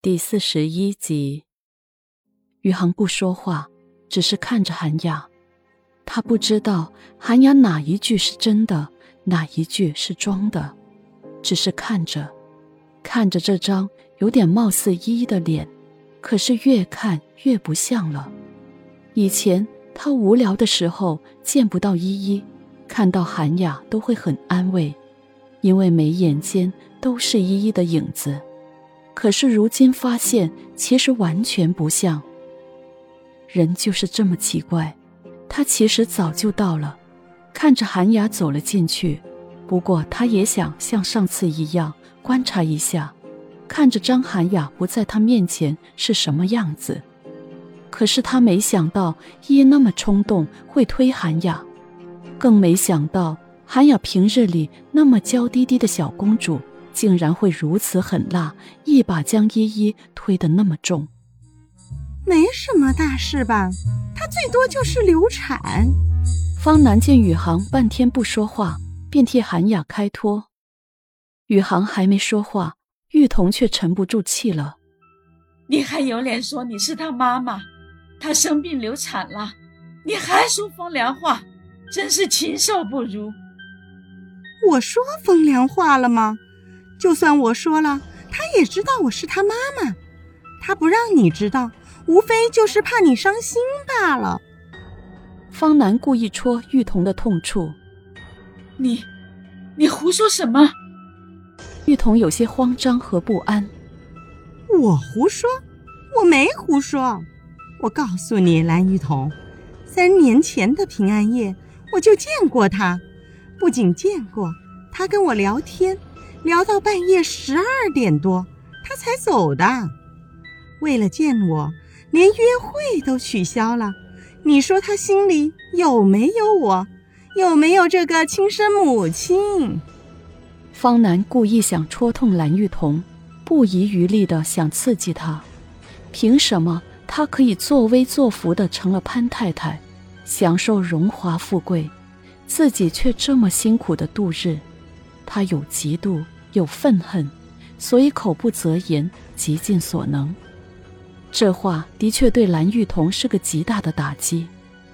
第四十一集，宇航不说话，只是看着韩雅。他不知道韩雅哪一句是真的，哪一句是装的，只是看着，看着这张有点貌似依依的脸，可是越看越不像了。以前他无聊的时候见不到依依，看到韩雅都会很安慰，因为眉眼间都是依依的影子。可是如今发现，其实完全不像。人就是这么奇怪，他其实早就到了，看着韩雅走了进去。不过他也想像上次一样观察一下，看着张涵雅不在他面前是什么样子。可是他没想到依那么冲动会推韩雅，更没想到韩雅平日里那么娇滴滴的小公主。竟然会如此狠辣，一把将依依推得那么重。没什么大事吧？她最多就是流产。方南见宇航半天不说话，便替韩雅开脱。宇航还没说话，玉彤却沉不住气了：“你还有脸说你是她妈妈？她生病流产了，你还说风凉话，真是禽兽不如！”我说风凉话了吗？就算我说了，他也知道我是他妈妈。他不让你知道，无非就是怕你伤心罢了。方南故意戳玉彤的痛处。你，你胡说什么？玉彤有些慌张和不安。我胡说？我没胡说。我告诉你，蓝玉彤，三年前的平安夜，我就见过他。不仅见过，他跟我聊天。聊到半夜十二点多，他才走的。为了见我，连约会都取消了。你说他心里有没有我？有没有这个亲生母亲？方南故意想戳痛蓝玉彤，不遗余力的想刺激她。凭什么她可以作威作福的成了潘太太，享受荣华富贵，自己却这么辛苦的度日？他有嫉妒。有愤恨，所以口不择言，极尽所能。这话的确对蓝玉彤是个极大的打击，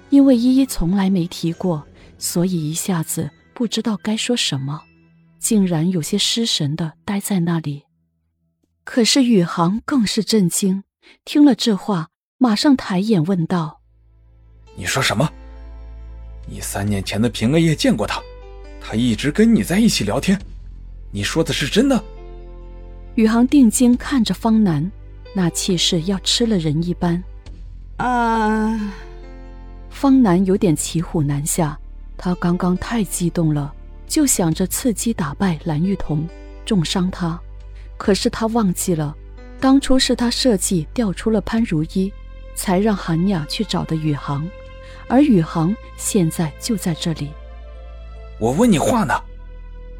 因为依依从来没提过，所以一下子不知道该说什么，竟然有些失神的呆在那里。可是宇航更是震惊，听了这话，马上抬眼问道：“你说什么？你三年前的平安夜见过他？他一直跟你在一起聊天？”你说的是真的？宇航定睛看着方南，那气势要吃了人一般。啊！方南有点骑虎难下，他刚刚太激动了，就想着伺机打败蓝玉彤，重伤他。可是他忘记了，当初是他设计调出了潘如一，才让韩雅去找的宇航，而宇航现在就在这里。我问你话呢。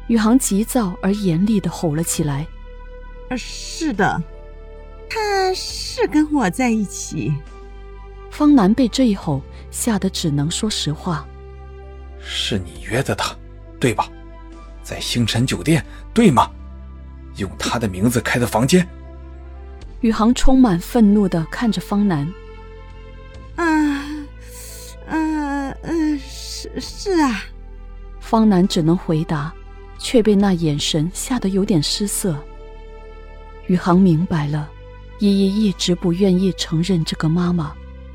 宇航急躁而严厉的吼了起来：“是的，他是跟我在一起。”方南被这一吼吓得只能说实话：“是你约的他，对吧？在星辰酒店，对吗？用他的名字开的房间。”宇航充满愤怒的看着方南：“啊，嗯嗯，是是啊。”方南只能回答。却被那眼神吓得有点失色。宇航明白了，依依一直不愿意承认这个妈妈，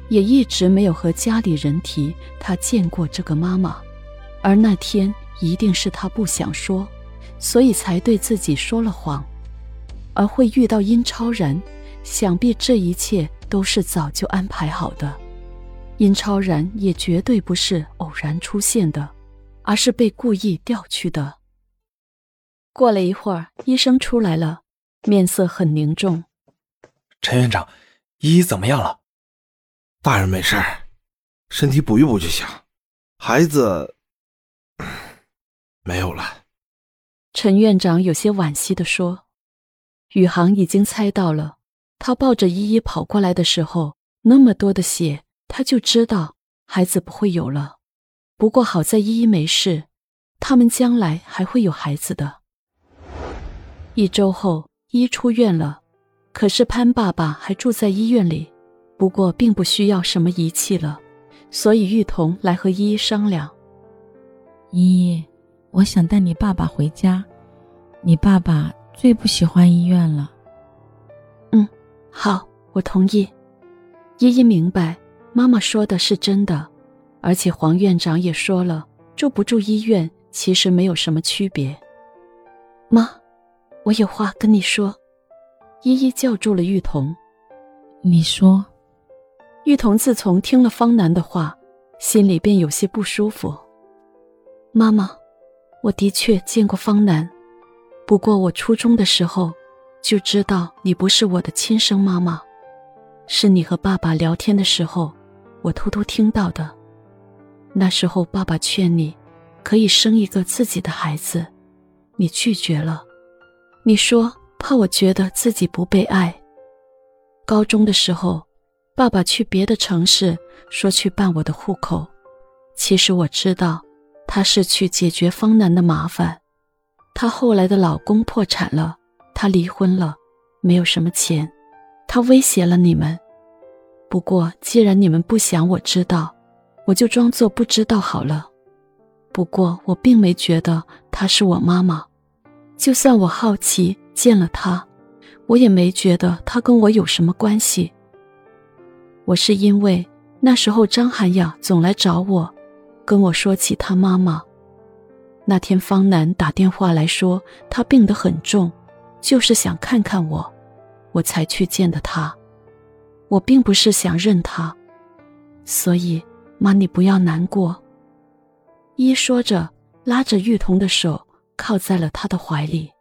也一直没有和家里人提她见过这个妈妈，而那天一定是她不想说，所以才对自己说了谎。而会遇到殷超然，想必这一切都是早就安排好的。殷超然也绝对不是偶然出现的，而是被故意调去的。过了一会儿，医生出来了，面色很凝重。陈院长，依依怎么样了？大人没事身体补一补就行。孩子 没有了。陈院长有些惋惜的说：“宇航已经猜到了，他抱着依依跑过来的时候，那么多的血，他就知道孩子不会有了。不过好在依依没事，他们将来还会有孩子的。”一周后，依出院了，可是潘爸爸还住在医院里，不过并不需要什么仪器了，所以玉彤来和依依商量。依依，我想带你爸爸回家，你爸爸最不喜欢医院了。嗯，好，我同意。依依明白妈妈说的是真的，而且黄院长也说了，住不住医院其实没有什么区别。妈，我有话跟你说。依依叫住了玉彤，你说。玉彤自从听了方南的话，心里便有些不舒服。妈妈，我的确见过方南，不过我初中的时候就知道你不是我的亲生妈妈，是你和爸爸聊天的时候，我偷偷听到的。那时候爸爸劝你，可以生一个自己的孩子，你拒绝了，你说。怕我觉得自己不被爱。高中的时候，爸爸去别的城市说去办我的户口，其实我知道，他是去解决方南的麻烦。他后来的老公破产了，他离婚了，没有什么钱，他威胁了你们。不过既然你们不想我知道，我就装作不知道好了。不过我并没觉得她是我妈妈，就算我好奇。见了她，我也没觉得她跟我有什么关系。我是因为那时候张涵雅总来找我，跟我说起她妈妈。那天方南打电话来说她病得很重，就是想看看我，我才去见的她。我并不是想认她，所以妈你不要难过。一说着，拉着玉彤的手靠在了他的怀里。